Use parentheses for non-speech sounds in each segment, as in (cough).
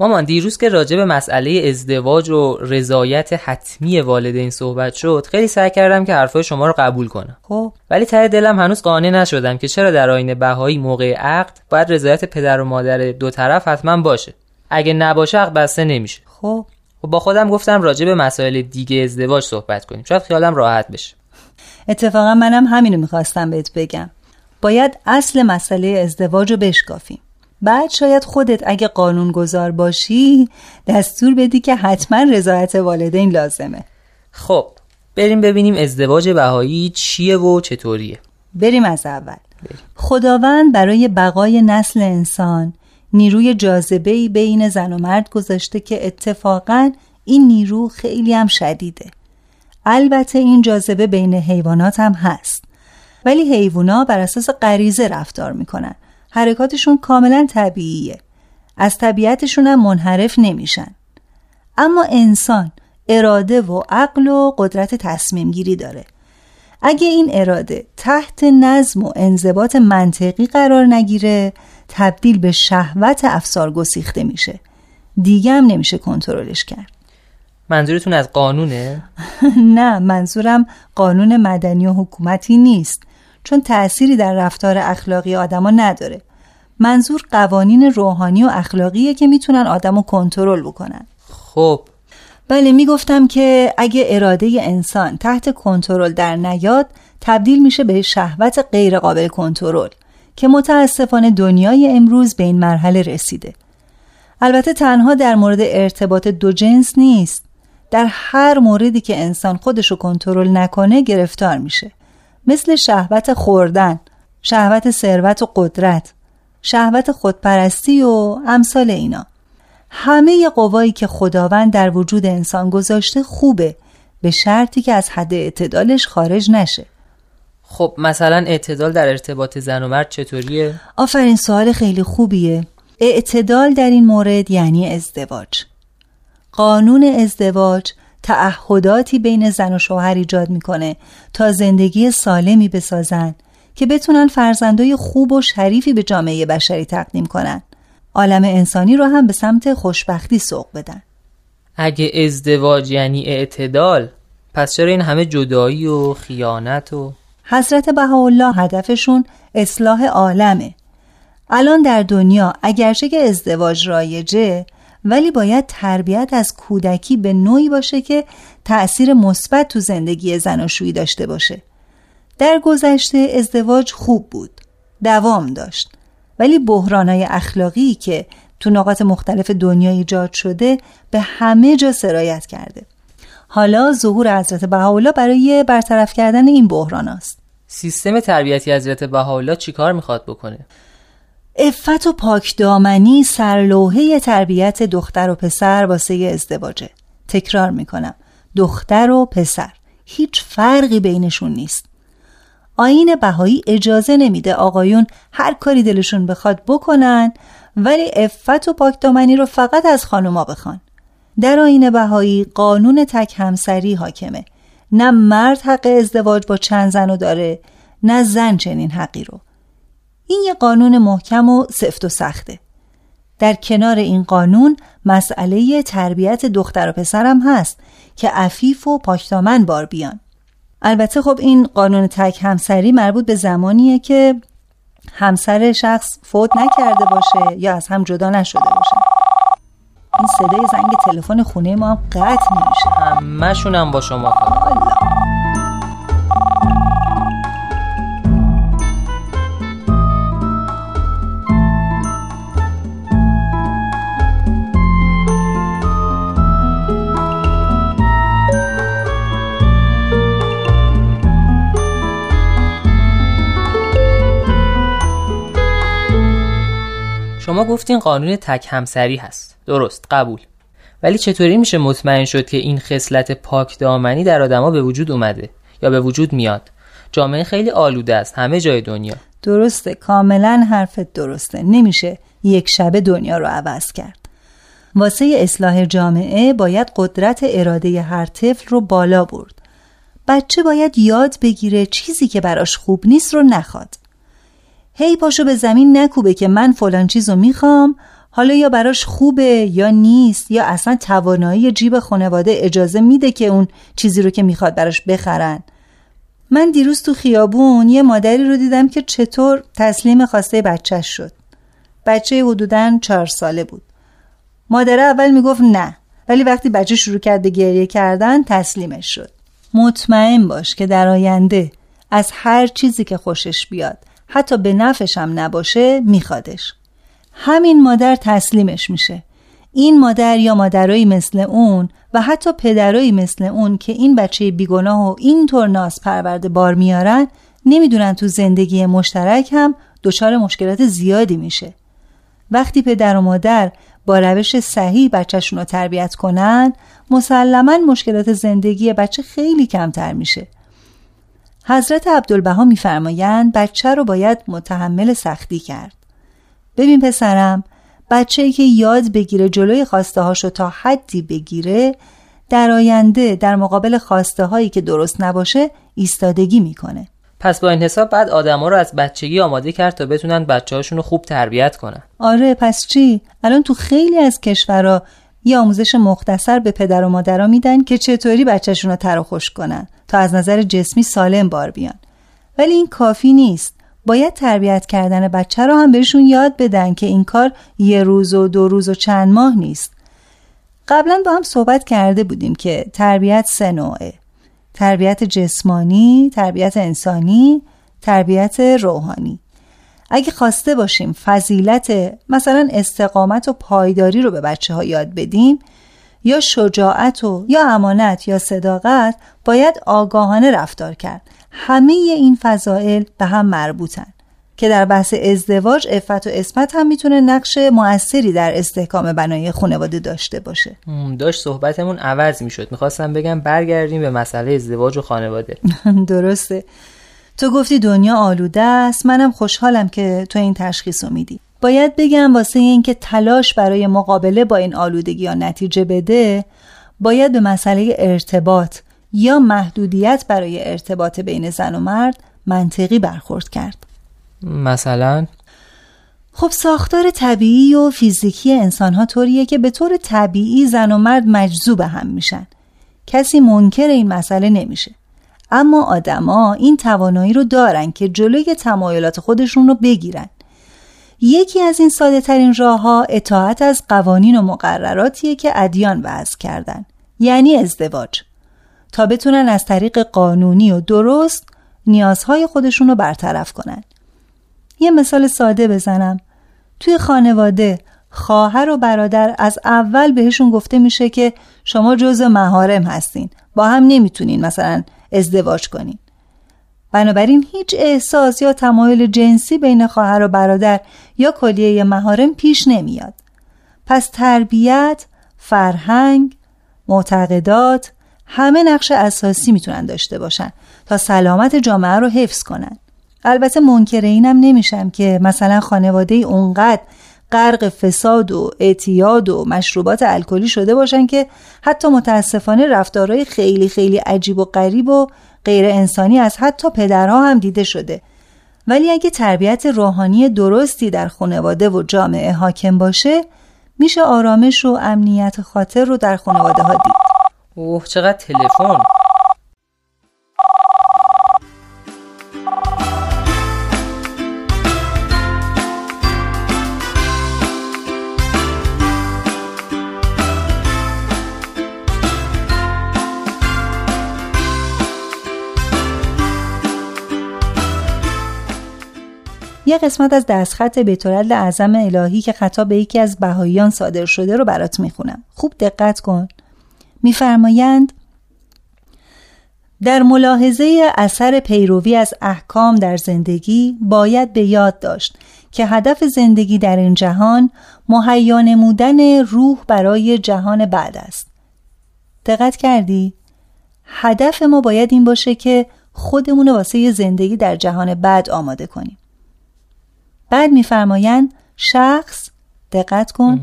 مامان دیروز که راجع به مسئله ازدواج و رضایت حتمی والدین صحبت شد خیلی سعی کردم که حرفای شما رو قبول کنم. خب. ولی ته دلم هنوز قانع نشدم که چرا در آین بهایی موقع عقد باید رضایت پدر و مادر دو طرف حتما باشه. اگه نباشه عقد بسته نمیشه. خب. خب با خودم گفتم راجع به مسائل دیگه ازدواج صحبت کنیم. شاید خیالم راحت بشه. اتفاقا منم همینو می‌خواستم بهت بگم. باید اصل مسئله ازدواج رو بشکافیم. بعد شاید خودت اگه قانون گذار باشی دستور بدی که حتما رضایت والدین لازمه. خب بریم ببینیم ازدواج بهایی چیه و چطوریه. بریم از اول. خداوند برای بقای نسل انسان نیروی جاذبه بین زن و مرد گذاشته که اتفاقا این نیرو خیلی هم شدیده. البته این جاذبه بین حیوانات هم هست. ولی حیوانا بر اساس غریزه رفتار می‌کنن. حرکاتشون کاملا طبیعیه. از طبیعتشون هم منحرف نمیشن. اما انسان اراده و عقل و قدرت تصمیم گیری داره. اگه این اراده تحت نظم و انضباط منطقی قرار نگیره تبدیل به شهوت افسار گسیخته میشه. دیگه هم نمیشه کنترلش کرد. منظورتون از قانونه؟ (laughs) نه منظورم قانون مدنی و حکومتی نیست. چون تأثیری در رفتار اخلاقی آدما نداره. منظور قوانین روحانی و اخلاقیه که می‌تونن آدمو کنترل بکنن. خب. بله می‌گفتم که اگه اراده انسان تحت کنترل در نیاد تبدیل میشه به شهوت غیر قابل کنترل که متاسفانه دنیای امروز به این مرحله رسیده. البته تنها در مورد ارتباط دو جنس نیست. در هر موردی که انسان خودشو کنترل نکنه گرفتار میشه. مثل شهوت خوردن شهوت ثروت و قدرت شهوت خودپرستی و امثال اینا. همه قوایی که خداوند در وجود انسان گذاشته خوبه به شرطی که از حد اعتدالش خارج نشه. خب مثلا اعتدال در ارتباط زن و مرد چطوریه؟ آفرین سوال خیلی خوبیه. اعتدال در این مورد یعنی ازدواج. قانون ازدواج تعهداتی بین زن و شوهر ایجاد می‌کنه تا زندگی سالمی بسازن که بتونن فرزندای خوب و شریفی به جامعه بشری تقدیم کنن. عالم انسانی رو هم به سمت خوشبختی سوق بدن. اگه ازدواج یعنی اعتدال پس چرا این همه جدایی و خیانت و حضرت بهاءالله هدفشون اصلاح عالمه. الان در دنیا اگرچه که ازدواج رایجه ولی باید تربیت از کودکی به نوعی باشه که تأثیر مثبت تو زندگی زناشویی داشته باشه. در گذشته ازدواج خوب بود دوام داشت. ولی بحرانهای اخلاقی که تو نقاط مختلف دنیا ایجاد شده به همه جا سرایت کرده. حالا ظهور حضرت بهاءالله برای برطرف کردن این بحران است. سیستم تربیتی حضرت بهاءالله چیکار می‌خواد بکنه؟ افت و پاکدامنی سرلوحه تربیت دختر و پسر واسه ازدواجه. تکرار می‌کنم. دختر و پسر. هیچ فرقی بینشون نیست. آین بهایی اجازه نمیده آقایون هر کاری دلشون بخواد بکنن ولی افت و پاکدامنی رو فقط از خانوما بخوان. در آین بهایی قانون تک همسری حاکمه. نه مرد حق ازدواج با چند زن رو داره نه زن چنین حقی رو. این یه قانون محکم و سفت و سخته. در کنار این قانون مسئله تربیت دختر و پسرم هست که عفیف و پاکدامن بار بیان. البته خب این قانون تک همسری مربوط به زمانیه که همسر شخص فوت نکرده باشه یا از هم جدا نشده باشه. این صدای زنگ تلفن خونه ما هم قطع نمیشه. همشونم با شما کار شما گفتین قانون تک همسری هست. درست قبول. ولی چطوری میشه مطمئن شد که این خصلت پاک دامنی در آدما به وجود اومده یا به وجود میاد؟ جامعه خیلی آلوده است همه جای دنیا. درسته کاملا حرفت درسته. نمیشه یک شبه دنیا رو عوض کرد. واسه اصلاح جامعه باید قدرت اراده هر طفل رو بالا برد. بچه باید یاد بگیره چیزی که براش خوب نیست رو نخواد. هی پاشو به زمین نکوبه که من فلان چیز رو می‌خوام. حالا یا براش خوبه یا نیست یا اصلا توانایی جیب خانواده اجازه میده که اون چیزی رو که می‌خواد براش بخرن. من دیروز تو خیابون یه مادری رو دیدم که چطور تسلیم خواسته بچهش شد. بچه حدودا چهار ساله بود. مادره اول می‌گفت نه ولی وقتی بچه شروع کرد به گریه کردن تسلیمش شد. مطمئن باش که در آینده از هر چیزی که خوشش بیاد حتی به نفش هم نباشه میخوادش. همین مادر تسلیمش میشه. این مادر یا مادرایی مثل اون و حتی پدرایی مثل اون که این بچه بیگناه و اینطور ناز پرورده بار میارن نمی‌دونن تو زندگی مشترک هم دچار مشکلات زیادی میشه. وقتی پدر و مادر با روش صحیح بچهشون رو تربیت کنن مسلما مشکلات زندگی بچه خیلی کمتر میشه. حضرت عبدالبها میفرمایند بچه رو باید متحمل سختی کرد. ببین پسرم بچه ای که یاد بگیره جلوی خواسته هاشو تا حدی بگیره در آینده در مقابل خواسته هایی که درست نباشه ایستادگی می‌کنه. پس با این حساب بعد آدما رو از بچگی آماده کرد تا بتونن بچه هاشون رو خوب تربیت کنن. آره پس چی؟ الان تو خیلی از کشورها یه آموزش مختصر به پدر و مادرها میدن که چطوری بچهشون رو تر خوش کنن. تا از نظر جسمی سالم بار بیان. ولی این کافی نیست. باید تربیت کردن بچه رو هم بهشون یاد بدن که این کار یه روز و دو روز و چند ماه نیست. قبلا با هم صحبت کرده بودیم که تربیت سه نوعه. تربیت جسمانی، تربیت انسانی، تربیت روحانی. اگه خواسته باشیم فضیلت مثلا استقامت و پایداری رو به بچه ها یاد بدیم یا شجاعت و یا امانت یا صداقت باید آگاهانه رفتار کرد. همه این فضائل به هم مربوطن. که در بحث ازدواج افت و اسمت هم می‌تونه نقش موثری در استحکام بنای خانواده داشته باشه. داشت صحبتمون عوض می‌شد. می‌خواستم بگم برگردیم به مسئله ازدواج و خانواده. (laughs) درسته. تو گفتی دنیا آلوده است. منم خوشحالم که تو این تشخیص رو میدی. باید بگم واسه اینکه تلاش برای مقابله با این آلودگی یا نتیجه بده باید به مسئله ارتباط یا محدودیت برای ارتباط بین زن و مرد منطقی برخورد کرد. مثلا؟ خب ساختار طبیعی و فیزیکی انسان ها طوریه که به طور طبیعی زن و مرد مجذوب هم میشن. کسی منکر این مسئله نمیشه. اما آدما این توانایی رو دارن که جلوی تمایلات خودشون رو بگیرن. یکی از این ساده ترین راه ها اطاعت از قوانین و مقرراتیه که ادیان وضع کردن یعنی ازدواج. تا بتونن از طریق قانونی و درست نیازهای خودشون رو برطرف کنن. یه مثال ساده بزنم. توی خانواده خواهر و برادر از اول بهشون گفته میشه که شما جز مهارم هستین. با هم نمی‌تونین مثلا ازدواج کنین. بنابراین هیچ احساس یا تمایل جنسی بین خواهر و برادر یا کلیه مهارم پیش نمیاد. پس تربیت، فرهنگ، معتقدات همه نقش اساسی می‌تونن داشته باشن تا سلامت جامعه رو حفظ کنن. البته منکر اینم نمیشم که مثلا خانواده اونقدر غرق فساد و اعتیاد و مشروبات الکلی شده باشن که حتی متاسفانه رفتارهای خیلی خیلی عجیب و غریب و غیر انسانی از حتی پدرها هم دیده شده. ولی اگه تربیت روحانی درستی در خانواده و جامعه حاکم باشه میشه آرامش و امنیت خاطر رو در خانواده ها دید. اوه چقدر تلفن. یه قسمت از دستخط بیتولد اعظم الهی که خطاب به یکی از بهاییان صادر شده رو برات می‌خونم. خوب دقت کن. میفرمایند در ملاحظه اثر پیروی از احکام در زندگی باید به یاد داشت که هدف زندگی در این جهان مهیا نمودن روح برای جهان بعد است. دقت کردی؟ هدف ما باید این باشه که خودمون واسه زندگی در جهان بعد آماده کنیم. بعد میفرمایند شخص دقت کن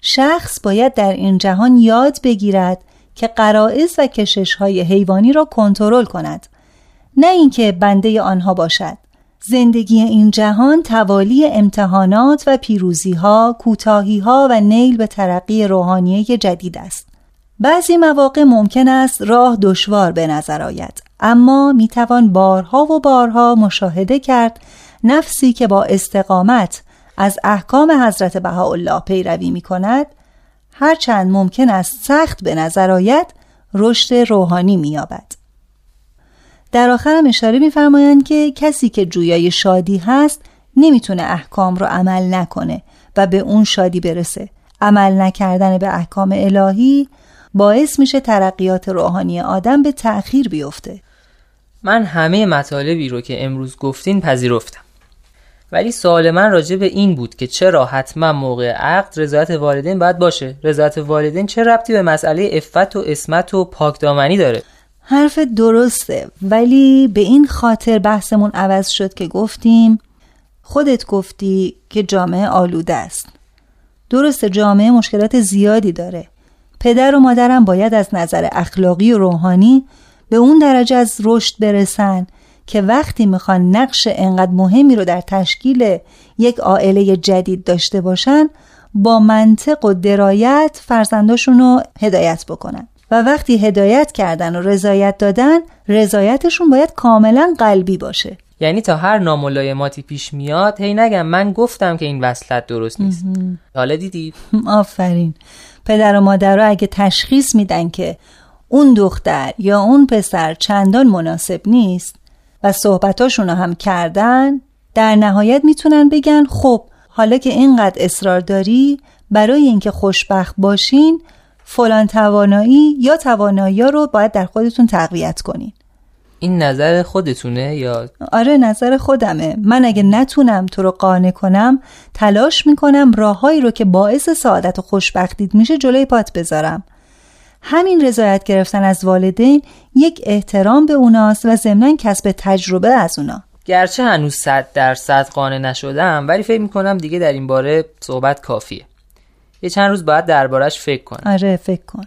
شخص باید در این جهان یاد بگیرد که قرائز و کشش های حیوانی را کنترل کند. نه اینکه بنده آنها باشد. زندگی این جهان توالی امتحانات و پیروزی ها، کوتاهی ها و نیل به ترقی روحانی جدید است. بعضی مواقع ممکن است راه دشوار به نظر آید اما می توان بارها و بارها مشاهده کرد نفسی که با استقامت از احکام حضرت بهاءالله پیروی می کند هرچند ممکن است سخت به نظر آید رشد روحانی می یابد. در آخرم اشاره میفرمایند که کسی که جویای شادی هست نمی‌تونه احکام رو عمل نکنه و به اون شادی برسه. عمل نکردن به احکام الهی باعث میشه ترقیات روحانی آدم به تأخیر بیفته. من همه مطالبی رو که امروز گفتین پذیرفتم. ولی سوال من راجع به این بود که چرا حتما موقع عقد رضایت والدین باید باشه؟ رضایت والدین چه ربطی به مسئله افت و اسمت و پاکدامنی داره؟ حرف درسته ولی به این خاطر بحثمون عوض شد که گفتیم خودت گفتی که جامعه آلوده است. درسته جامعه مشکلات زیادی داره. پدر و مادرم باید از نظر اخلاقی و روحانی به اون درجه از رشد برسن. که وقتی می‌خوان نقش انقدر مهمی رو در تشکیل یک عائله جدید داشته باشن با منطق و درایت فرزنداشون رو هدایت بکنن. و وقتی هدایت کردن و رضایت دادن رضایتشون باید کاملا قلبی باشه. یعنی تا هر ناملایماتی پیش میاد هی نگم من گفتم که این وصلت درست نیست. حالا دیدی؟ (laughs) آفرین. پدر و مادر اگه تشخیص میدن که اون دختر یا اون پسر چندان مناسب نیست و صحبتاشون هم کردن در نهایت می‌تونن بگن خب حالا که اینقدر اصرار داری برای اینکه خوشبخت باشین فلان توانایی یا توانایی رو باید در خودتون تقویت کنین. این نظر خودتونه یا؟ آره نظر خودمه. من اگه نتونم تو رو قانع کنم تلاش می‌کنم راههایی رو که باعث سعادت و خوشبختیت میشه جلوی پات بذارم. همین رضایت گرفتن از والدین یک احترام به اوناست و ضمنا کسب تجربه از اونا. گرچه هنوز صد درصد قانع نشدم ولی فکر می‌کنم دیگه در این باره صحبت کافیه. یه چند روز باید دربارش فکر کنم آره فکر کن.